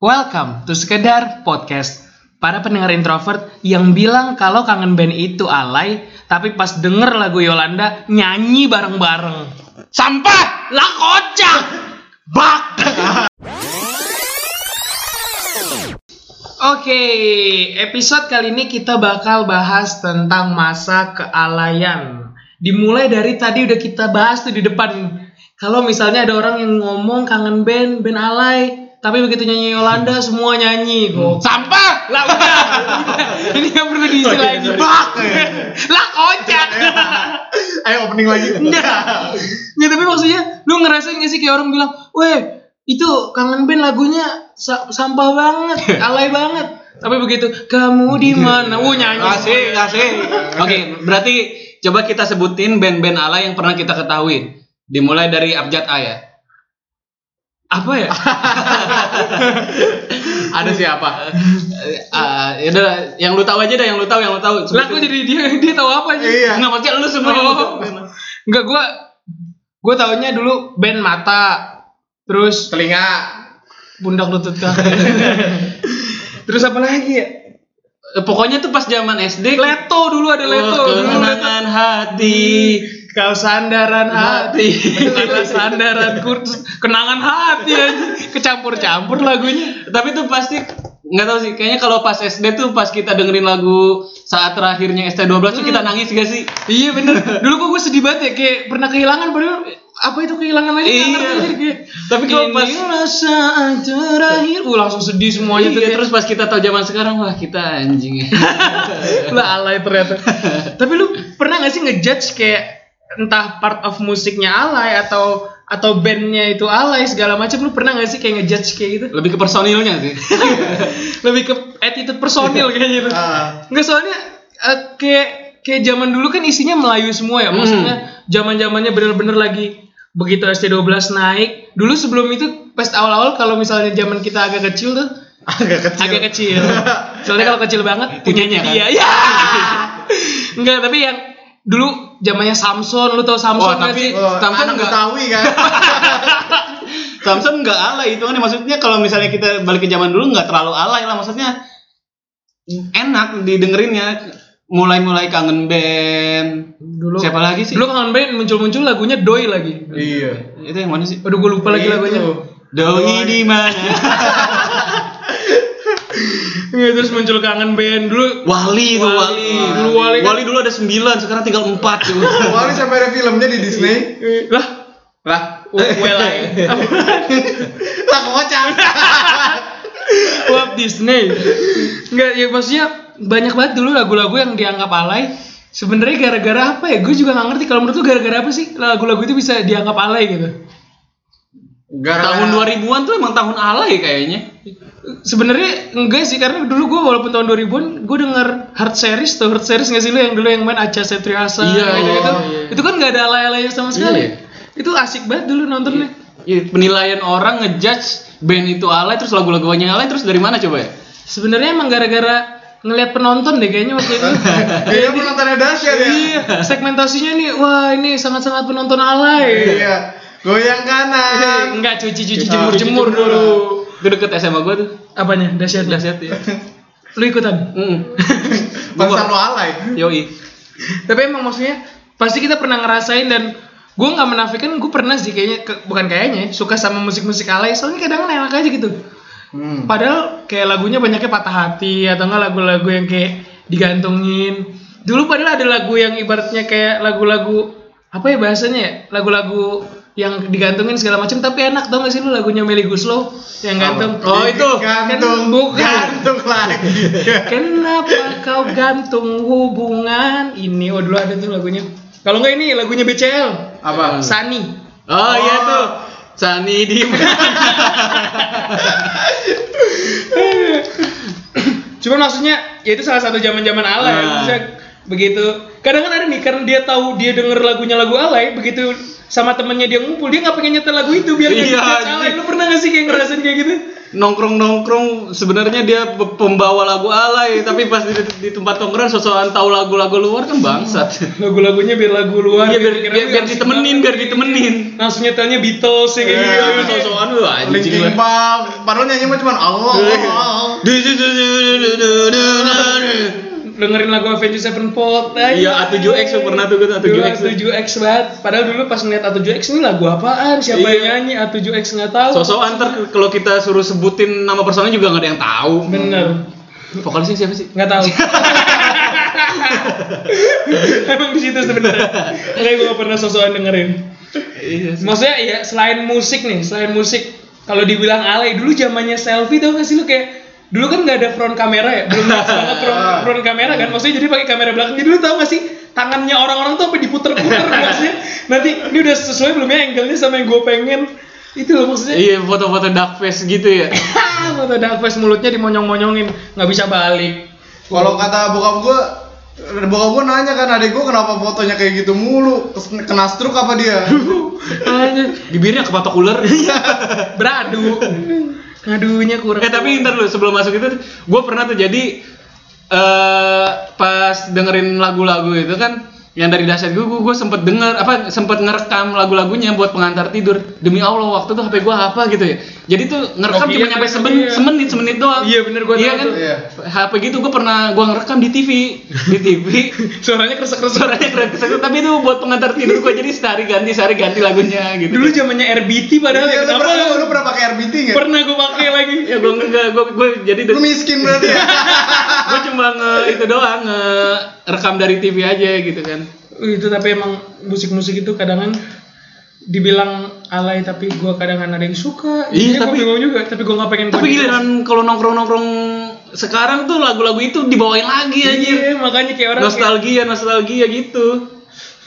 Welcome to Sekedar Podcast. Para pendengar introvert yang bilang kalau kangen band itu alay, tapi pas denger lagu Yolanda nyanyi bareng-bareng. Sampah! Lah kocak! Bak! Oke, episode kali ini kita bakal bahas tentang masa kealayan. Dimulai dari tadi udah kita bahas tuh di depan. Kalau misalnya ada orang yang ngomong kangen band, band alay, tapi begitu nyanyi Yolanda semua nyanyi kok. Sampah! Lah udah. Ini nggak perlu diisi lagi. Bak! lah kocak. Ayo opening lagi. Enggak. Enggak, tapi maksudnya lu ngerasain gak sih kayak orang bilang, "Weh, itu kangen band lagunya sa- sampah banget, alay banget." Tapi begitu, "Kamu di mana?" Uh, nyanyi. Asik, asik. Oke, berarti coba kita sebutin band-band ala yang pernah kita ketahui. Dimulai dari Abjad A ya. Apa ya? Ada siapa? Ah, ya udah, yang lu tahu aja dah, yang lu tahu, yang lu tahu. Lah kok jadi dia dia tahu apa aja? Iya. Enggak maksudnya lu semua. yang lu tahu. Enggak gua gua taunya dulu band Mata. Terus Telinga. pundak lutut kaki. Terus apa lagi ya? Eh, Pokoknya tuh pas zaman SD. Leto dulu ada Leto. Oh, Dulu Leto. kenangan hati. Kau sandaran hati, adalah sandaran kursus kenangan hati aja, kecampur-campur lagunya. Tapi tuh pasti nggak tahu sih. Kayaknya kalau pas SD tuh pas kita dengerin lagu saat terakhirnya ST12 tuh kita nangis gak sih? Iya bener. Dulu kok gue sedih banget ya, kayak pernah kehilangan padahal apa itu kehilangan lagi? Iya. ngerti Tapi kalau pas- saat terakhir, uh langsung sedih semuanya tuh. Iya, kayak, terus pas kita tahu zaman sekarang wah kita anjing. lah alay ternyata. Tapi lu pernah gak sih ngejudge kayak entah part of musiknya alay atau atau bandnya itu alay segala macam lu pernah gak sih kayak ngejudge kayak gitu? Lebih ke personilnya sih. Lebih ke attitude personil kayak gitu. Ah. Enggak soalnya eh, kayak kayak zaman dulu kan isinya Melayu semua ya. Maksudnya zaman-zamannya bener-bener lagi begitu ST12 naik. Dulu sebelum itu pas awal-awal kalau misalnya zaman kita agak kecil tuh Agak kecil. agak kecil. Soalnya kalau kecil banget Punyanya kan? Iya, iya. Enggak, tapi yang dulu zamannya Samson, lu tau Samson nggak tapi- sih? Oh, Samson anak enggak. Betawi kan. Samson nggak alay itu kan maksudnya kalau misalnya kita balik ke zaman dulu nggak terlalu alay lah maksudnya enak didengerinnya mulai-mulai kangen band Dulu siapa lagi sih Dulu kangen band muncul-muncul lagunya Doi lagi. iya. itu yang mana sih Aduh, gue lupa lagi Itu. lagunya. doi di mana Iya, terus muncul kangen band dulu. Wali tuh Wali. Wali Dulu Wali kan- Wali dulu ada sembilan sekarang tinggal empat tuh Wali sampai ada filmnya di Disney. Lah, Lah. well Lah kocak. Walt Disney. Enggak, ya maksudnya banyak banget dulu lagu-lagu yang dianggap alay. Sebenarnya gara-gara apa ya? Gue juga nggak ngerti. Kalau menurut lu gara-gara apa sih lagu-lagu itu bisa dianggap alay gitu? Gara tahun 2000-an tuh emang tahun alay kayaknya Sebenarnya enggak sih karena dulu gue walaupun tahun 2000-an gue denger Hard Series tuh Hard Series nggak sih lu yang dulu yang main Acha Septriasa Iya, gitu, gitu. oh, iya. Itu kan nggak ada alay-alaynya sama sekali. Iya. Itu asik banget dulu nontonnya. Ya, penilaian orang ngejudge band itu alay terus lagu-lagunya alay terus dari mana coba ya Sebenarnya emang gara-gara ngelihat penonton deh kayaknya waktu itu. Kayaknya penontonnya dahsyat ya. iya, segmentasinya nih, wah ini sangat-sangat penonton alay. Iya. Goyang kanan. Enggak cuci-cuci Ah, jemur-jemur cuci-jemur. dulu. Itu deket SMA gue tuh Apanya? Dahsyat dahsyat ya Lu ikutan? Mm. Bangsa lo alay. Yoi. Tapi emang maksudnya pasti kita pernah ngerasain dan gue nggak menafikan gue pernah sih kayaknya ke- bukan kayaknya suka sama musik-musik alay soalnya kadang kan enak aja gitu Hmm. padahal kayak lagunya banyaknya patah hati atau enggak lagu-lagu yang kayak digantungin dulu padahal ada lagu yang ibaratnya kayak lagu-lagu apa ya bahasanya ya lagu-lagu yang digantungin segala macam tapi enak tau gak sih lu lagunya Melly Guslow yang gantung Oh, itu. gantung. Kan bukan. Gantung lagi. Kenapa kau gantung hubungan ini? Oh dulu ada tuh lagunya. Kalau nggak ini lagunya BCL. Apa? Sani. Oh, iya Oh. tuh. Sani di mana? Cuma maksudnya ya itu salah satu zaman-zaman alay. Nah. Maksudnya begitu. Kadang kan ada nih karena dia tahu dia denger lagunya lagu alay, begitu sama temennya dia ngumpul dia nggak pengen nyetel lagu itu biar nggak Iya, anjing. Lu pernah gak sih kayak ngerasain kayak gitu? nongkrong nongkrong sebenarnya dia pe- pembawa lagu alay tapi pas di, di tempat tongkrongan sosokan tahu lagu-lagu luar kan bangsat Lagu-lagunya biar lagu luar. Iya, biar, biar, biar ditemenin banget biar gitu. ditemenin Langsung nyetelnya Beatles ya kayak Iya. gitu. Iya, sosokan lu anjing padahal nyanyi mah cuma Allah. Dengerin lagu Avenged Sevenfold aja. Iya, A7X tuh pernah tuh gue Dulu A7X. tuh. A7X banget. Padahal dulu pas ngeliat A7X ini lagu apaan? Siapa Iya. yang nyanyi A7X nggak tahu. Sosokan ntar kalau kita suruh sebutin nama personnya juga nggak ada yang tahu. Bener. Vokalisnya siapa sih? Nggak tahu. Emang di situ sebenarnya. Makanya gue gak pernah sosokan dengerin. Iya. Maksudnya ya selain musik nih, selain musik kalau dibilang alay dulu zamannya selfie tau gak sih lu kayak dulu kan nggak ada front kamera ya, belum ada banget front, front kamera kan, maksudnya jadi pakai kamera belakang. Jadi dulu tau gak sih tangannya orang-orang tuh sampai diputer-puter maksudnya. Nanti ini udah sesuai belum ya angle-nya sama yang gue pengen. Itu loh maksudnya. Iya, foto-foto dark face gitu ya. Foto dark face mulutnya dimonyong-monyongin, nggak bisa balik. Kalau kata bokap gua Bokap gua nanya kan adik gua kenapa fotonya kayak gitu mulu Kena stroke apa dia? Bibirnya kepatok ular. beradu. Ngadunya kurang. Eh tapi ntar dulu sebelum masuk itu, gue pernah tuh jadi eh pas dengerin lagu-lagu itu kan yang dari dasar gue, gue, sempet denger apa sempet ngerekam lagu-lagunya buat pengantar tidur demi Allah waktu tuh HP gue apa gitu ya jadi tuh ngerekam Oh, cuma iya, nyampe iya. semen, semenit semenit doang Iya, bener, gua iya tahu kan tuh. Iya. HP gitu gue pernah gue ngerekam di TV di TV Suaranya kresek-kresek. suaranya keren keren tapi itu buat pengantar tidur gue jadi sehari ganti sehari ganti lagunya gitu Dulu zamannya RBT padahal Iya, ya lu kenapa pernah, lu- lu pernah pakai RBT nggak? pernah gue pakai lagi ya gue enggak gue gue jadi Lu miskin berarti ya? gue cuma nge itu doang nge rekam dari TV aja gitu kan itu tapi emang musik-musik itu kadang kan dibilang alay tapi gue kadang ada yang suka. Iya, gua tapi- bingung juga tapi gue nggak pengen tapi giliran kalau nongkrong nongkrong sekarang tuh lagu-lagu itu dibawain lagi anjir. Iya makanya kayak orang kayak nostalgia nostalgia gitu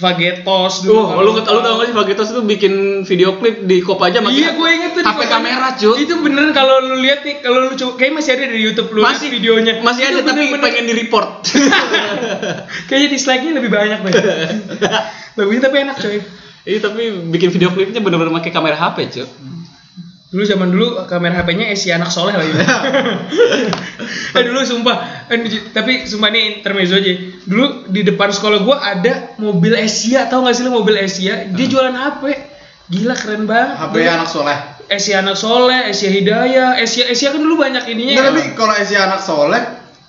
Vagetos Tuh, lu, lu tau gak sih Vagetos itu bikin video klip di Kopaja pakai Iya, gue inget tuh di HP kamera, cuy. Itu bener kalau lu lihat nih, kalau lu coba, kayak masih ada di YouTube lu Masih videonya. Masih Itu ada tapi bener-bener- pengen di report. Kayaknya dislike-nya lebih banyak nih. Bagusnya tapi enak coy. Iya, tapi bikin video klipnya bener-bener pakai kamera HP, cuy. Dulu zaman dulu kamera HP-nya isi anak soleh lagi. eh dulu sumpah, eh, tapi sumpah ini intermezzo aja. Dulu di depan sekolah gua ada mobil Asia, tau gak sih lu mobil Asia? Dia jualan HP. Gila keren banget. HP anak soleh Asia anak soleh, Asia Hidayah, Asia Asia kan dulu banyak ininya. Enggak, ya. tapi kalau isi anak soleh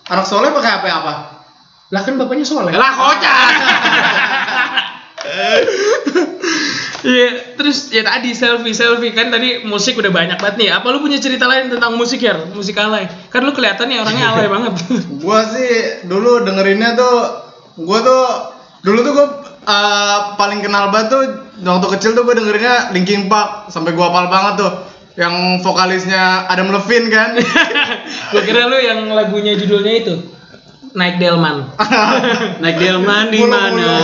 Anak soleh pakai HP apa? Lah kan bapaknya soleh. Lah kocak. Iya, terus ya tadi selfie selfie kan tadi musik udah banyak banget nih. Apa lu punya cerita lain tentang musik ya? Musik alay. Kan lu kelihatan nih orangnya alay banget. Gua sih dulu dengerinnya tuh gua tuh dulu tuh gua uh, paling kenal banget tuh waktu kecil tuh gua dengerinnya Linkin Park sampai gua hafal banget tuh yang vokalisnya Adam Levine kan Gua kira lu yang lagunya judulnya itu Naik Delman. Naik delman di mana?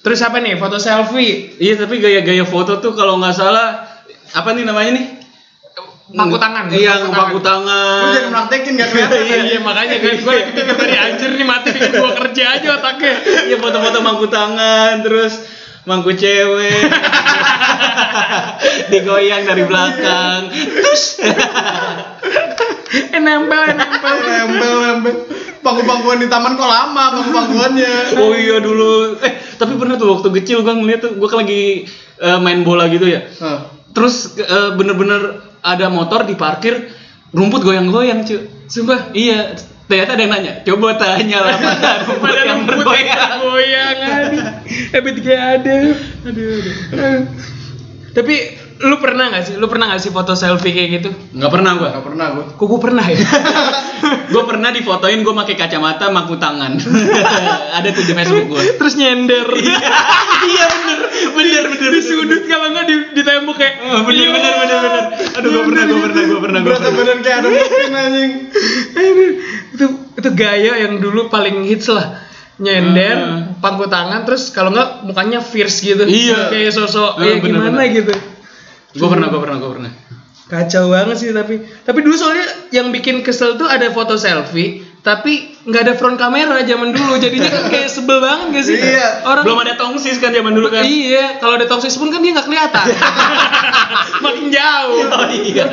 Terus apa nih? Foto selfie. Iya, tapi gaya-gaya foto tuh kalau nggak salah apa nih namanya nih? Paku tangan. Iya, paku lu tangan. jangan praktekin gak kelihatan Iya, iya makanya kan gue tadi anjir nih mati bikin gua kerja aja otaknya. Iya, foto-foto mangku tangan, terus mangku cewek. Digoyang dari belakang. Terus Eh nempel, eh, nempel. nempel nempel pangku-pangkuan di taman kok lama pangku-pangkuannya Oh iya dulu. Eh, tapi pernah tuh waktu kecil gua ngeliat tuh gua kan lagi eh, main bola gitu ya. Hah. Terus eh, bener-bener ada motor diparkir rumput goyang-goyang, cuy. Sumpah. Iya, ternyata ada yang nanya. Coba tanya lah mana rumput Pada yang rumput ada. Aduh, aduh. Tapi lu pernah gak sih? Lu pernah gak sih foto selfie kayak gitu? Nggak pernah gua. Gak pernah gua Kok gue pernah ya? Gue pernah difotoin gue pakai kacamata mangku tangan. ada tuh di Facebook gue. Terus nyender. iya bener, bener bener. di sudut kalau nggak di, di tembok kayak Oh, bener "Yo." bener bener bener. Aduh gue pernah gue pernah gue pernah gue berasa pernah. badan kayak Levine anjing Aduh, itu itu gaya yang dulu paling hits lah nyender Ah. pangku tangan terus kalau nggak mukanya fierce gitu Iya. kayak sosok Ah, ya bener, gimana bener. gitu Gue pernah gue pernah gue pernah. Kacau banget sih tapi tapi dulu soalnya yang bikin kesel tuh ada foto selfie tapi nggak ada front kamera zaman dulu jadinya kan kayak sebel banget gak sih Iya. orang Belum ada tongsis kan zaman dulu kan. iya kalau ada toksis pun kan dia nggak kelihatan makin jauh Oh iya.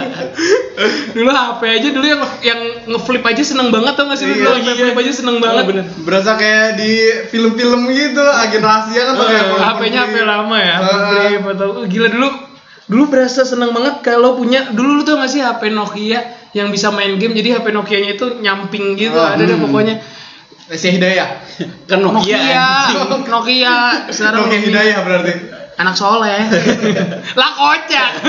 dulu HP aja dulu yang yang ngeflip aja seneng banget tau gak sih Iya, dulu HP flip aja seneng banget bener. Berasa kayak di film-film gitu, agen rahasia kan pakai handphone HP-nya HP lama ya, Ah. flip atau gila dulu dulu berasa seneng banget kalau punya dulu lu tau gak sih HP Nokia yang bisa main game jadi HP Nokia-nya itu nyamping gitu Ah, ada deh hmm. pokoknya Si Hidayah. Kan Nokia. Nokia. Nokia sekarang Nokia Nokia. Hidayah berarti. anak soleh lah kocak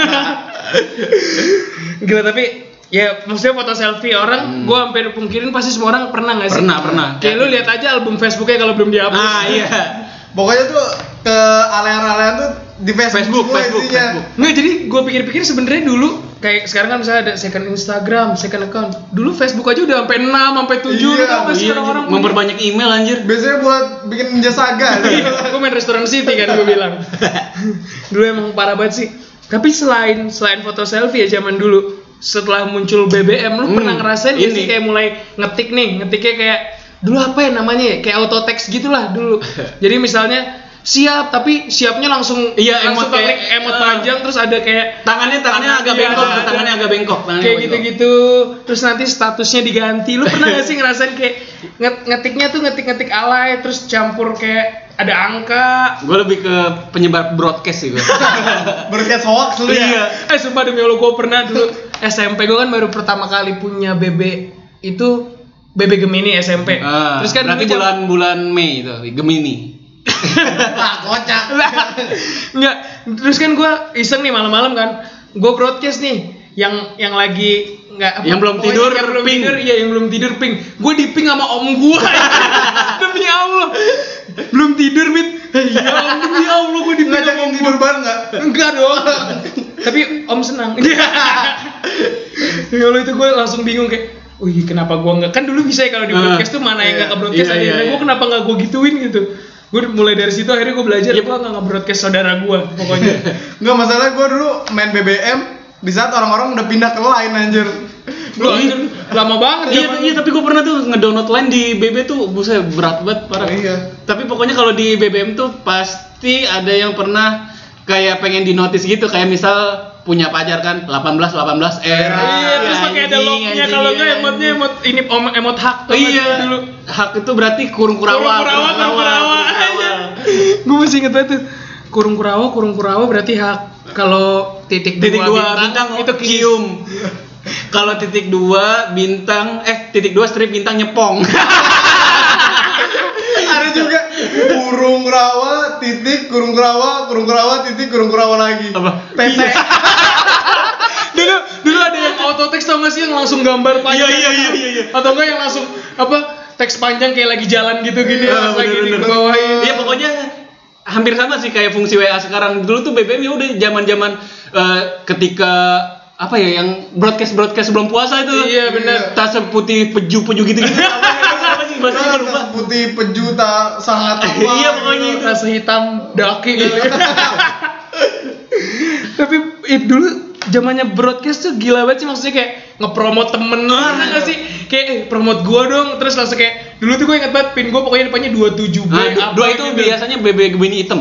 gila tapi ya maksudnya foto selfie orang gua hampir pungkirin pasti semua orang pernah gak sih Pernah, pernah. kayak lu lihat aja album Facebooknya kalau belum dihapus Ah iya. Pokoknya tuh ke alean-alean tuh di Facebook, Facebook, Facebook, isinya. Facebook. Nggak, jadi gue pikir-pikir sebenarnya dulu kayak sekarang kan misalnya ada second Instagram, second account. Dulu Facebook aja udah sampai 6, sampai 7 Iya, sih Iya, orang-orang punya? memperbanyak email anjir. Biasanya buat bikin ninja saga. gue main restoran city kan gue bilang. dulu emang parah banget sih. Tapi selain selain foto selfie ya zaman dulu, setelah muncul BBM, lu Hmm, pernah ngerasain ini. sih kayak mulai ngetik nih, ngetiknya kayak dulu apa ya namanya ya? Kayak auto text gitulah dulu. Jadi misalnya siap tapi siapnya langsung Iya, langsung emot kayak- emot eh. panjang terus ada kayak Tangannya tangannya agak Iya, bengkok, ada. tangannya agak bengkok, tangannya kayak gitu-gitu terus nanti statusnya diganti lu pernah gak sih ngerasain kayak nget- ngetiknya tuh ngetik-ngetik alay terus campur kayak ada angka Gue lebih ke penyebar broadcast sih gue. Berkat hoax lu ya. eh sumpah demi Allah gue pernah dulu SMP gue kan baru pertama kali punya BB itu BB Gemini SMP Ah, terus kan berarti bulan-bulan Mei itu, Gemini. Ah, kocak. Lah, Enggak, terus kan gue iseng nih malam-malam kan, gue broadcast nih yang yang lagi nggak apa, Yang belum tidur, yang belum ping. tidur, iya yang belum tidur ping, gue di ping sama om gue, demi Allah, belum tidur mit, ya om demi Allah gue di ping sama om tidur gue, bareng nggak? enggak dong, tapi om senang, ya Allah itu gue langsung bingung kayak, Wih kenapa gua nggak kan dulu bisa ya kalau di Ah, broadcast tuh mana yang iya, nggak ke broadcast iya, ada yang iya, gue iya. kenapa nggak gue gituin gitu gue mulai dari situ akhirnya gue belajar Iya. gue nggak nge-broadcast saudara gue pokoknya Enggak masalah gue dulu main BBM di saat orang-orang udah pindah ke lain anjir. Lu lama banget Iya, iya tapi gue pernah tuh ngedownload line di BB tuh buset berat banget parah. Iya. Tapi pokoknya kalau di BBM tuh pasti ada yang pernah kayak pengen di notice gitu kayak misal punya pacar kan 18 18 R. Iya, terus pakai ada locknya kalau nggak iya, emotnya emot ini om, emot hak tuh Iya, dulu. hak itu berarti kurung kurawa. Kurung kurawa, kurung kurawa. Gue masih inget banget tuh. Kurung kurawa, kurung kurawa berarti hak. Kalau titik, Titik dua dua bintang, bintang itu kiss. cium. Kalau titik dua bintang eh titik dua strip bintang nyepong. Ada juga kurung rawa titik kurung rawa kurung rawa titik kurung rawa lagi. Apa? Tete. dulu dulu ada yang auto text tau gak sih yang langsung gambar panjang Iya, iya, iya, iya, iya. atau enggak yang langsung apa teks panjang kayak lagi jalan gitu gini pas lagi di bawahin Iya pokoknya hampir sama sih kayak fungsi WA sekarang. Dulu tuh BBM ya udah zaman-zaman eh, ketika apa ya yang broadcast broadcast sebelum puasa itu. Iya, bener. Tas putih peju-peju gitu-gitu. apa sih lupa. Tas putih pejuta sangat apa? Iya, pokoknya gitu. itu. rasa hitam daki kali tapi eh, dulu zamannya broadcast tuh gila banget sih maksudnya kayak ngepromot temen lah nggak sih kayak eh promote gua dong terus langsung kayak dulu tuh gue inget banget pin gua pokoknya depannya 27 B Nah, apa dua itu gitu. biasanya BB Gemini hitam.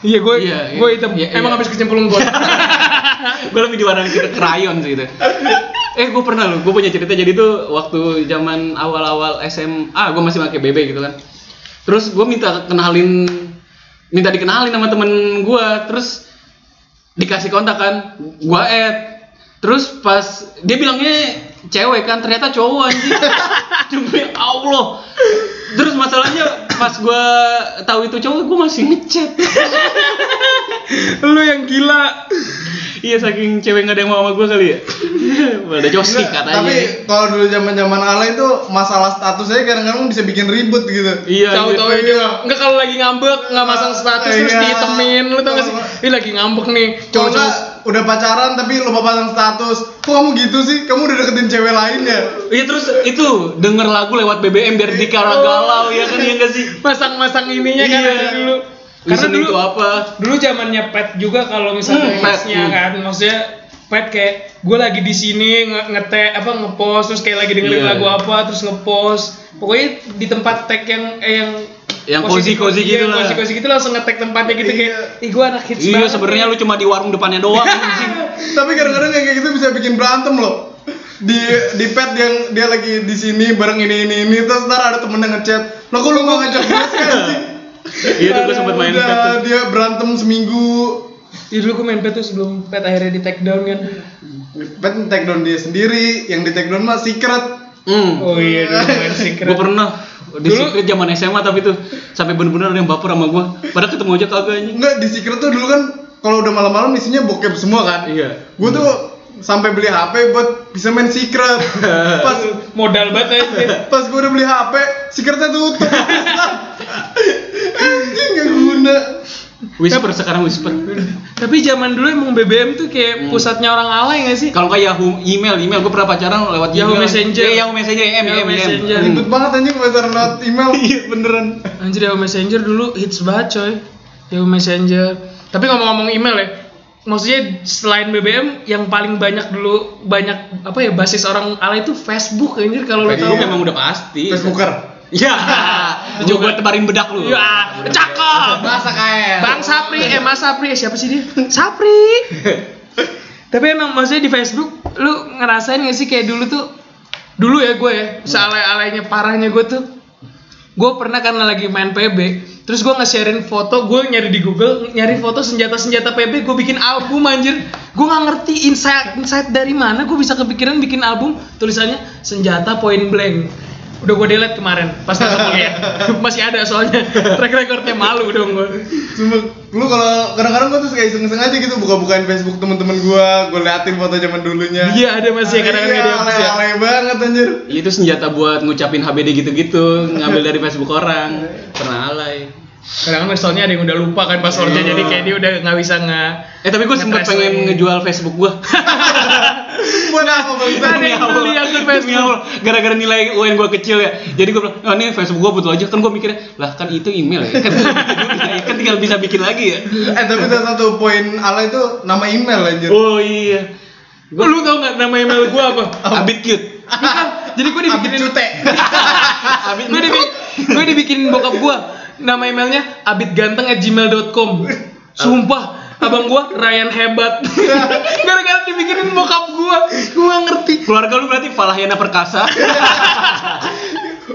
iya gue Iya, iya. gue hitam Iya, emang iya. habis kecemplung gua gue lebih diwarnai ke krayon sih itu. Eh gue pernah loh, gue punya cerita jadi tuh waktu zaman awal-awal SMA, gue masih pakai BB gitu kan. Terus gue minta kenalin, minta dikenalin sama temen gue, terus dikasih kontak kan, gue add. Terus pas dia bilangnya cewek kan, ternyata cowok anjing. Demi Allah. Terus masalahnya pas gue tahu itu cowok, gue masih ngechat. lu yang gila Iya saking cewek nggak ada yang mau sama gue kali ya. Ada Enggak, katanya. Tapi kalau dulu zaman-zaman alay itu masalah status aja kadang-kadang bisa bikin ribut gitu. Iya. tahu-tahu iya. ini enggak kalau lagi ngambek nggak masang status terus Iya. dihitemin lu tau gak sih ini lagi ngambek nih cowok-cowok enggak udah pacaran tapi lupa pasang status. Kok kamu gitu sih? Kamu udah deketin cewek lain ya? Iya terus itu denger lagu lewat BBM biar dikara galau ya kan iya nggak sih? masang-masang ininya kan Iya. ada dulu karena dulu to apa? dulu zamannya pet juga kalau misalnya Hmm, pet, hmm. kan maksudnya Pet kayak gue lagi di sini nge ngetek apa ngepost terus kayak lagi dengerin Iya. lagu apa terus ngepost pokoknya di tempat tag yang eh, yang Yang cozy-cozy iya, gitu lah. cozy-cozy gitu langsung ngetek tempatnya gitu kayak ih gue anak hits Iya banget sebenarnya nih." lu cuma di warung depannya doang. Tapi kadang-kadang yang kayak gitu bisa bikin berantem loh. Di di pet yang dia lagi di sini bareng ini ini ini terus ntar ada temen yang ngechat. Lo kok lu nggak ngajak gue sih? Iya tuh gue sempet main pet tuh. dia berantem seminggu. Iya dulu gue main pet tuh sebelum pet akhirnya di take down kan Pet take down dia sendiri, yang di take down mah secret. Hmm. oh iya dulu main secret Gue pernah di Dulu- secret zaman SMA tapi tuh sampai bener-bener ada yang baper sama gue. Padahal ketemu aja kagak anjing. Enggak di secret tuh dulu kan kalau udah malam-malam isinya bokep semua kan. Iya. Gue tuh sampai beli HP buat bisa main secret. Pas modal banget aja pas gue udah beli HP, secretnya tutup. Anjing gak guna. Whisper sekarang whisper. tapi zaman dulu emang BBM tuh kayak pusatnya orang alay gak sih Kalau kayak Yahoo email, email gue pernah pacaran lewat Yahoo email. Messenger. Iya, Yahoo Messenger, M, Yahoo M, M. Messenger. Hmm. Ribet banget anjing pacaran lewat email. Iya beneran. Anjir Yahoo Messenger dulu hits banget coy Yahoo Messenger Tapi ngomong-ngomong email ya Maksudnya selain BBM yang paling banyak dulu banyak apa ya basis orang alay itu Facebook anjir kalau lo Itu tahu. memang udah pasti. Facebooker. Iya. Itu gue tebarin bedak lu. Ya, cakep. Masa kayak. Bang Sapri, eh Mas Sapri, eh, siapa sih dia? Sapri. Tapi emang maksudnya di Facebook lu ngerasain gak sih kayak dulu tuh dulu ya gue ya, sealay-alaynya parahnya gue tuh gue pernah karena lagi main PB terus gue nge-sharein foto gue nyari di Google nyari foto senjata-senjata PB gue bikin album anjir gue nggak ngerti insight insight dari mana gue bisa kepikiran bikin album tulisannya senjata point blank udah gue delete kemarin pas masuk kuliah masih ada soalnya track recordnya malu dong gue Cuma lu kalau kadang-kadang gua tuh suka iseng-iseng aja gitu buka-bukain Facebook temen-temen gua, gua liatin foto zaman dulunya. iya ada masih kadang-kadang iya, ada masih ya. alay banget anjir. Itu senjata buat ngucapin HBD gitu-gitu, ngambil dari Facebook orang. Pernah alay. kadang-kadang soalnya ada yang udah lupa kan passwordnya jadi kayak dia udah nggak bisa nge Eh tapi gue sempet pengen ngejual Facebook gue. Buat apa bang? Ada yang beli Facebook. Gara-gara nilai UN gue kecil ya. Jadi gue bilang, oh ini Facebook gue butuh aja. Kan gue mikirnya, lah kan itu email ya. Kan, kan tinggal bisa bikin lagi ya. Eh tapi salah satu poin ala itu nama email anjir. Oh iya. Gua, lu tau nggak nama email gua apa? Abit cute. Bukan. Jadi gua Abis dibikinin cute. Abit gua dibikin, gua dibikinin bokap gua. Nama emailnya abitganteng@gmail.com. Sumpah, abang gua Ryan hebat. Gara-gara dibikinin bokap gua, gua ngerti. Keluarga lu berarti Falahyana Perkasa.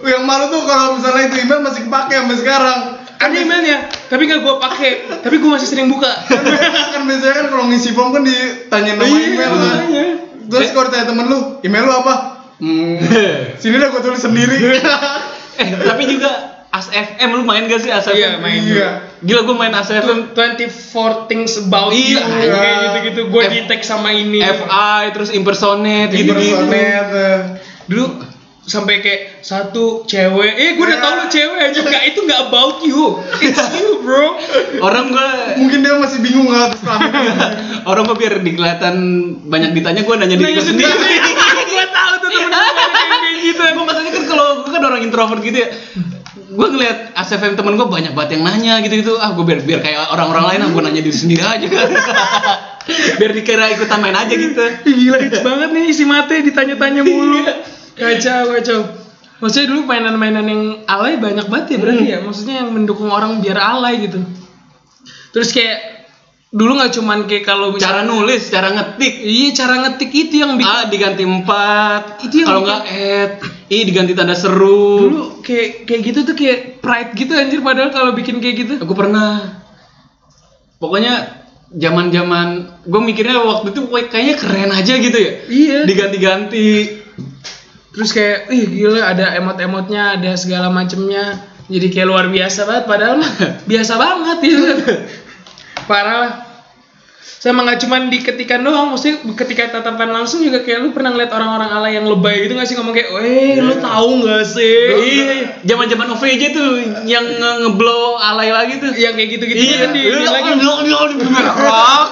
Yang malu tuh kalau misalnya itu email masih kepake sampai sekarang. Ada emailnya, tapi nggak gua pakai. Tapi gua masih sering buka. kan biasanya kan kalau ngisi form kan ditanyain nama Iya, email kan. makanya. Terus kalau ditanya temen lu, email lu apa? Hmm, sini dah gua tulis sendiri. eh tapi juga As FM lu main gak sih As FM? Iya, main. Iya. Gila gue main As FM 24 things about Iya, you kayak gitu-gitu gue F- di tag sama ini FI terus impersonate gitu-gitu. Impersonate, eh. dulu sampai kayak satu cewek eh gue udah tau lu cewek aja nggak itu nggak about you it's you bro Orang gue Mungkin dia masih bingung nggak orang gue biar dikelihatan banyak ditanya gue nanya diri gue sendiri. gue tahu tuh temen gue kayak kayak gitu gue maksudnya kan kalau gue kan orang introvert gitu ya. Gue ngeliat ASFM temen gue banyak banget yang nanya gitu-gitu. Ah gue biar biar kayak orang-orang lain ah gue nanya diri sendiri aja kan. biar dikira ikutan main aja gitu. Gila hits banget nih isi mate ditanya-tanya mulu kacau kacau maksudnya dulu mainan-mainan yang alay banyak banget ya berarti ya maksudnya yang mendukung orang biar alay gitu terus kayak dulu nggak cuman kayak kalau Cara nulis, cara ngetik. iya cara ngetik itu yang bikin A diganti empat, Itu yang kalau nggak add, I diganti tanda seru. dulu kayak kayak gitu tuh kayak pride gitu anjir padahal kalau bikin kayak gitu Aku pernah. Pokoknya zaman-zaman gue mikirnya waktu itu kayaknya keren aja gitu ya. iya Diganti-ganti. terus kayak ih gila ada emot-emotnya ada segala macemnya jadi kayak luar biasa banget padahal mah biasa banget gitu parah lah sama nggak cuman di ketikan doang maksudnya ketika tatapan langsung juga kayak lu pernah ngeliat orang-orang alay yang lebay gitu gak sih ngomong kayak weh lu tahu nggak sih Iya, zaman-zaman OVJ tuh yang nge- ngeblow alay lagi tuh. yang kayak gitu-gitu Iya, kan di, di lagi berak.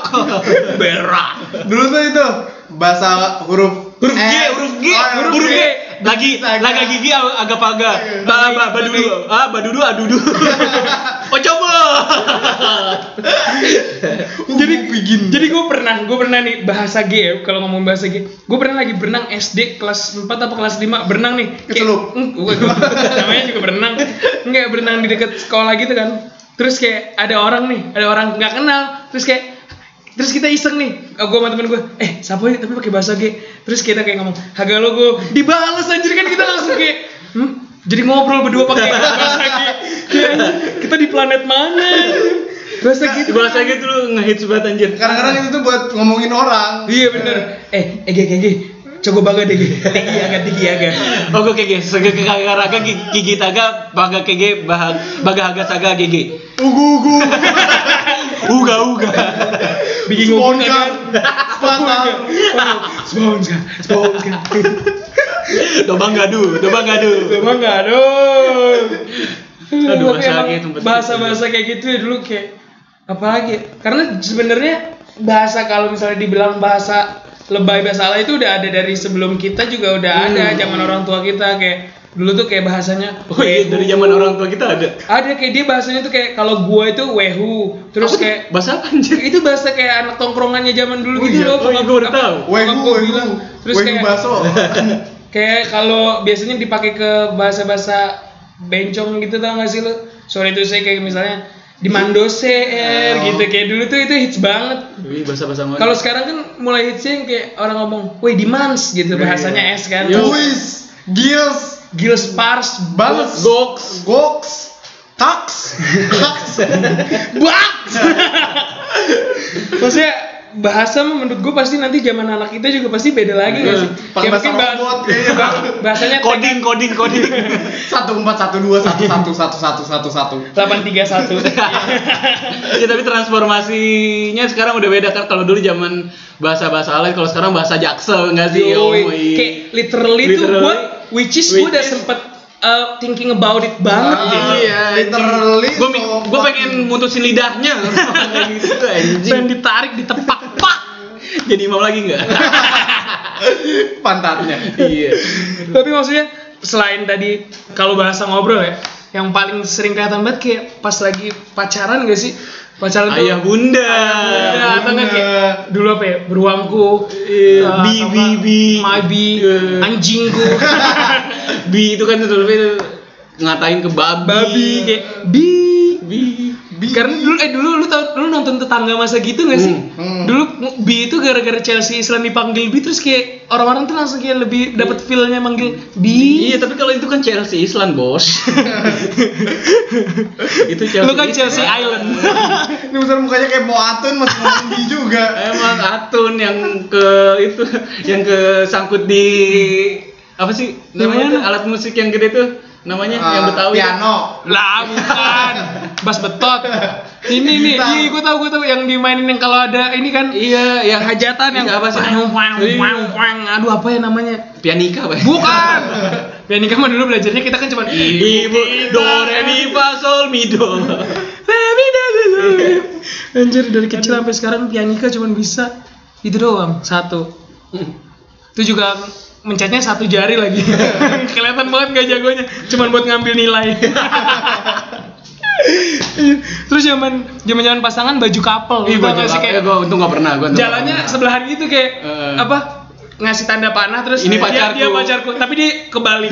Berak. Dulu tuh itu bahasa huruf Huruf G, E. huruf G, Oh, huruf G. lagi laga gigi ag- agak paga. Ba ba badudu. Ah badudu adudu. oh coba. jadi jadi gue pernah gue pernah nih bahasa G ya kalau ngomong bahasa G gue pernah lagi berenang SD kelas 4 apa kelas 5 berenang nih Kecelup. Mm, namanya juga berenang nggak berenang di dekat sekolah gitu kan terus kayak ada orang nih ada orang nggak kenal terus kayak terus kita iseng nih gue sama temen gue eh siapa ya tapi pakai bahasa G terus kita kayak ngomong haga lo gue dibales anjir kan kita langsung kayak hmm? jadi ngobrol berdua pakai bahasa G Kayak, kita di planet mana bahasa gitu Bahasa gitu lu ngehits banget anjir. kadang-kadang itu tuh buat ngomongin orang Iya bener. Eh, ege ege. Coba baga deh. Tegi agak tinggi agak. Oh gue kege, sege kega raga gi- gigi taga baga kege bahag baga haga saga gege. ugu ugu Uga uga. Bikin kan. sepatah Sponsa, sponsa. Dobang gadu, dobang gadu. Coba enggak aduh. Aduh, Tapi bahasa emang kayak bahasa-bahasa gitu ya dulu kayak apalagi ya? karena sebenarnya bahasa kalau misalnya dibilang bahasa lebay bahasa ala itu udah ada dari sebelum kita juga udah ada zaman orang tua kita kayak dulu tuh kayak bahasanya Oh iya dari zaman orang tua kita ada. ada kayak dia bahasanya tuh kayak kalau gua itu wehu terus Apa kayak bahasa apa anjir? itu bahasa kayak anak tongkrongannya zaman Oh dulu gitu iya, loh oh iya, gua baru tahu. wegu gua bilang terus wegu kayak baso kayak kalau biasanya dipakai ke bahasa-bahasa bencong gitu tau gak sih lo sore itu saya kayak misalnya di mandoser Oh. gitu kayak dulu tuh itu hits banget Wih, bahasa-bahasa mana? kalau sekarang kan mulai hitsnya yang kayak orang ngomong woi di mans gitu Iya, bahasanya iya. S kan Yo. Luis Gils Gils Pars Goks. Goks Kaks Kaks Baks maksudnya bahasa menurut gue pasti nanti zaman anak kita juga pasti beda lagi nggak Iya. sih Pakai Ya, bahasa robot kayaknya. bahasanya Coding, coding, coding. satu empat satu dua satu satu satu satu satu satu 831 ya tapi transformasinya sekarang udah beda kan kalau dulu zaman bahasa-bahasa lain kalau sekarang bahasa jaksel nggak sih. Oh, iya. kayak literally, tuh Literally. gue which is gue udah is- sempet uh, thinking about it banget Ah, gitu. iya, literally gue so gue pengen mutusin lidahnya. Kayak gitu anjing. Pengen ditarik ditepak pak. Jadi mau lagi nggak? Pantatnya. Iya. Tapi maksudnya selain tadi kalau bahasa ngobrol ya yang paling sering kelihatan banget kayak pas lagi pacaran gak sih pacaran tuh ayah bunda. Atau bunda. kayak dulu apa ya? Beruangku. Iya, uh, bi, bi, bi. my bi. Iya. anjingku. Bi itu kan tuh itu ngatain ke babi. Babi kayak bi. Bi Bi. Karena dulu eh dulu lu tau lu nonton tetangga masa gitu gak sih? Hmm, hmm. Dulu Bi itu gara-gara Chelsea Islam dipanggil Bi terus kayak orang-orang tuh langsung kayak lebih dapat feel-nya manggil Bi. Iya, tapi kalau itu kan Chelsea Island, Bos. itu Chelsea. Lu kan Chelsea Island. ini besar mukanya kayak mau atun masih ngomong bi juga Emang Atun yang ke itu yang ke sangkut di apa sih namanya alat musik yang gede tuh namanya yang Ah, Betawi piano lah bukan. Bas betot. Ini nih, iya gue tau gue tau yang dimainin yang kalau ada ini kan iya yang hajatan yang Iya, apa sih? Pang, pang, Iya. pang. Aduh apa ya namanya? pianika Pak. Bukan. Pianika mah dulu belajarnya kita kan cuma Ibu do re mi fa sol mi do. Baby, baby. Anjir dari kecil sampai sekarang pianika cuma bisa itu doang satu. Itu juga mencetnya satu jari lagi. Kelihatan banget gak jagonya, cuman buat ngambil nilai. Terus zaman zaman zaman pasangan baju couple, Ih, gak sih kayak kayak gua untung gak pernah nggak jalannya pernah. sebelahan gitu kayak Eh. apa ngasih tanda panah terus Ini dia- pacarku. dia, pacarku. tapi dia kebalik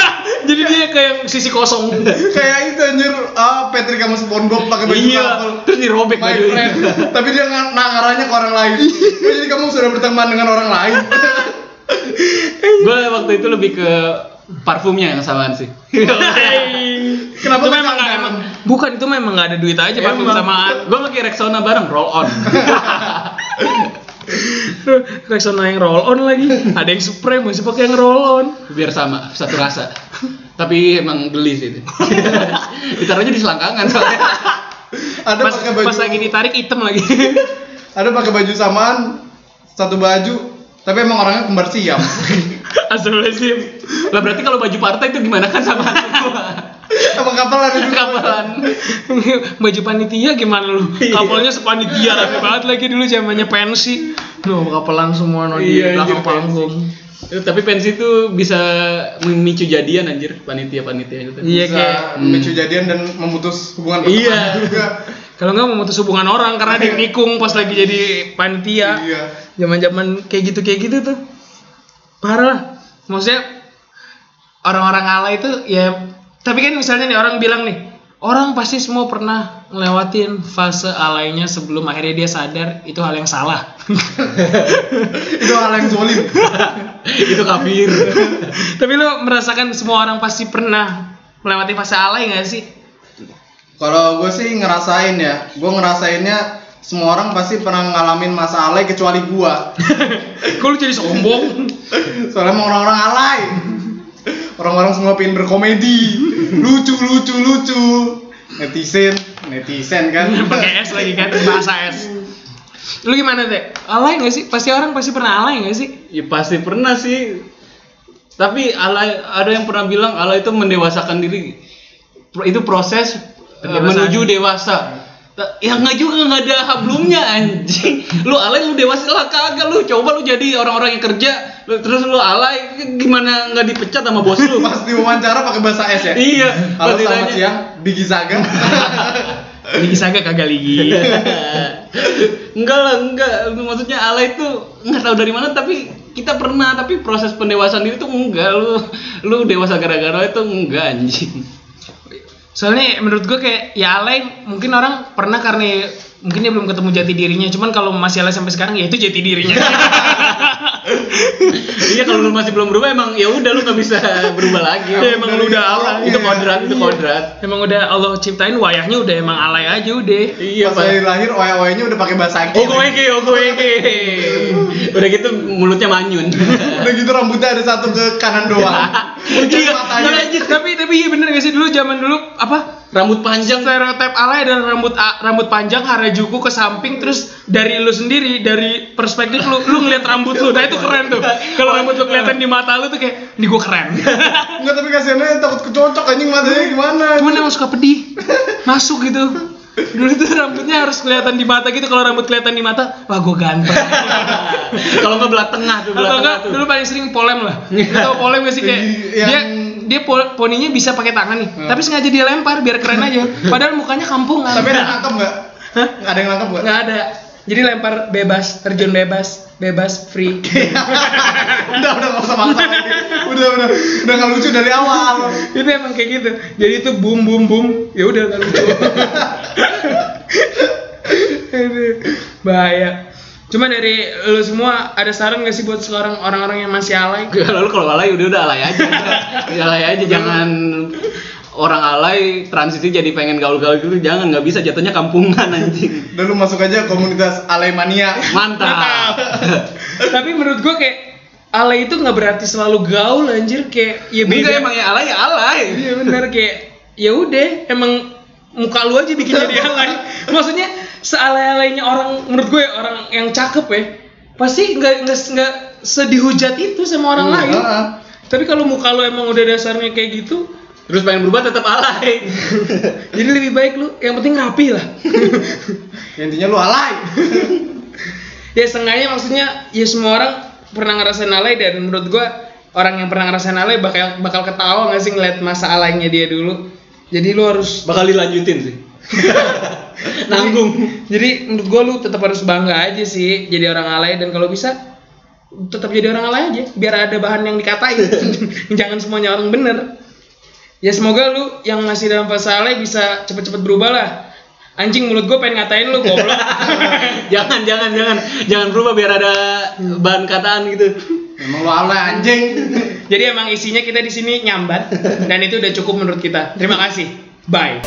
jadi dia kayak sisi kosong. Kayak itu anjir. Ah Patrick sama SpongeBob pakai baju Iya, couple. Terus dirobek friend. Tapi dia ng- ngarahnya ke orang lain. Jadi kamu sudah berteman dengan orang lain Gue waktu itu lebih ke parfumnya yang samaan sih. Kenapa itu memang tangan? emang bukan itu memang nggak ada duit aja parfum Emang. samaan Gue pakai Rexona bareng roll on. Rexona yang roll on lagi ada yang Supreme masih pakai yang roll on Biar sama, satu rasa. Tapi emang geli sih itu. Ditaruhnya di selangkangan soalnya. ada pas, pakai baju pas lagi ditarik hitam lagi ada pakai baju samaan satu baju tapi emang orangnya kembar siam Astagfirullahaladzim Lah berarti kalau baju partai itu gimana kan sama semua. emang kapal ada juga Kapalan. baju panitia gimana lu Iya. kapalnya sepanitia rame banget lagi dulu zamannya pensi Duh, kapalan semua no di Iya, belakang anjir, panggung Eh, Tapi pensi itu bisa memicu jadian anjir panitia-panitia itu. Iya, Bisa kayak- memicu jadian dan memutus hubungan Iya. pertemanan juga. Kalau nggak memutus hubungan orang karena dia nikung pas lagi jadi panitia. Iya. Zaman-zaman kayak gitu kayak gitu tuh. Parah lah. Maksudnya orang-orang ala itu ya tapi kan misalnya nih orang bilang nih, orang pasti semua pernah ngelewatin fase alainya sebelum akhirnya dia sadar itu hal yang salah. Itu hal yang zolim. itu kafir. tapi lo merasakan semua orang pasti pernah melewati fase alay nggak sih? Kalau gue sih ngerasain ya, gue ngerasainnya semua orang pasti pernah ngalamin masa alay kecuali gua. Kok lu jadi sombong? Soalnya emang orang-orang alay. Orang-orang semua pengen berkomedi, lucu lucu lucu. Netizen, netizen kan. pakai S lagi kan bahasa S lu gimana deh alay nggak sih pasti orang pasti pernah alay nggak sih Ya pasti pernah sih. Tapi alay ada yang pernah bilang alay itu mendewasakan diri. Itu proses Pendewasaan. menuju dewasa. Ta- Ya nggak juga nggak ada hablumnya anjing. Lu alay lu dewasa lah kagak lu. Coba lu jadi orang-orang yang kerja lu, terus lu alay gimana nggak dipecat sama bos lu? Pas diwawancara pakai bahasa S ya. iya. Halo selamat siang, Bigi Saga. lagi saga kagak lagi enggak lah enggak maksudnya alay itu nggak tahu dari mana tapi kita pernah tapi proses pendewasaan diri tuh enggak lu lu dewasa gara-gara itu enggak anjing soalnya menurut gue kayak ya alay mungkin orang pernah karena mungkin dia belum ketemu jati dirinya cuman kalau masih alay sampai sekarang ya itu jati dirinya. Iya kalau lu masih belum berubah emang ya udah lu nggak bisa berubah lagi. Ya, emang lu udah alay itu kodrat itu kodrat. Emang udah Allah ciptain wayahnya udah emang alay aja udah. Iya Pas dari lahir oya-oyanya udah pakai bahasa oh Inggris. gue ke oh gue ke udah gitu mulutnya manyun. Udah gitu rambutnya ada satu ke kanan doang. Iya lanjut tapi tapi iya bener gak sih? Dulu zaman dulu apa? Rambut panjang. Stereotip alay adalah rambut a- rambut panjang harajuku ke samping terus dari lu sendiri dari perspektif lu lu ngeliat rambut lu. Nah itu keren tuh. Kalau rambut lu kelihatan di mata lu tuh kayak ini gua keren. Enggak tapi kasihannya takut kecocok anjing matanya gimana. cuman emang suka pedih. Masuk gitu dulu tuh rambutnya harus kelihatan di mata gitu. Kalau rambut kelihatan di mata wah gua ganteng. Kalau nggak belah tengah tuh belah tengah tuh. dulu paling sering polem lah. Lu tau polem gak sih? Kayak Yang- dia dia poninya bisa pakai tangan nih. Tapi sengaja dia lempar biar keren aja. Padahal mukanya kampungan. Tapi ada yang nangkep enggak? Hah? Ada yang nangkep enggak? nggak ada. Jadi lempar bebas terjun bebas bebas free. Udah udah enggak usah maksa lagi. Udah udah udah enggak lucu dari awal. itu emang kayak gitu. Jadi itu boom boom boom ya udah kan lucu bahaya. Cuma dari lu semua ada saran gak sih buat seorang orang-orang yang masih alay? Kalau lu kalau alay udah udah alay aja. Udah alay aja jangan. Orang alay transisi jadi pengen gaul-gaul gitu jangan. Nggak bisa jatuhnya kampungan anjing. Udah lu masuk aja komunitas Alemania. mantap. Tapi menurut gua kayak alay itu nggak berarti selalu gaul anjir. Kayak ya Enggak beda. emang ya alay ya alay. Iya benar kayak ya udah emang muka lu aja bikin jadi alay. Maksudnya sealay-alaynya orang menurut gue orang yang cakep ya pasti nggak nggak nggak sedihujat itu sama orang lain. Heeh. tapi kalau muka lu emang udah dasarnya kayak gitu terus pengen berubah tetap alay. Jadi lebih baik lu yang penting rapi lah. Intinya lu alay. ya sengaja maksudnya ya semua orang pernah ngerasain alay dan menurut gua orang yang pernah ngerasain alay bakal bakal ketawa nggak sih ngeliat masa alaynya dia dulu jadi lu harus bakal dilanjutin sih. Nanggung. Jadi menurut gua lu tetap harus bangga aja sih jadi orang alay dan kalau bisa tetap jadi orang alay aja biar ada bahan yang dikatain. Jangan semuanya orang bener. Ya semoga lu yang masih dalam fase alay bisa cepet-cepet berubah lah. Anjing mulut gua pengen ngatain lu goblok. Jangan jangan jangan. Jangan berubah biar ada bahan kataan gitu Emang lu alay anjing. Jadi emang isinya kita di sini nyambat dan itu udah cukup menurut kita. Terima kasih. Bye.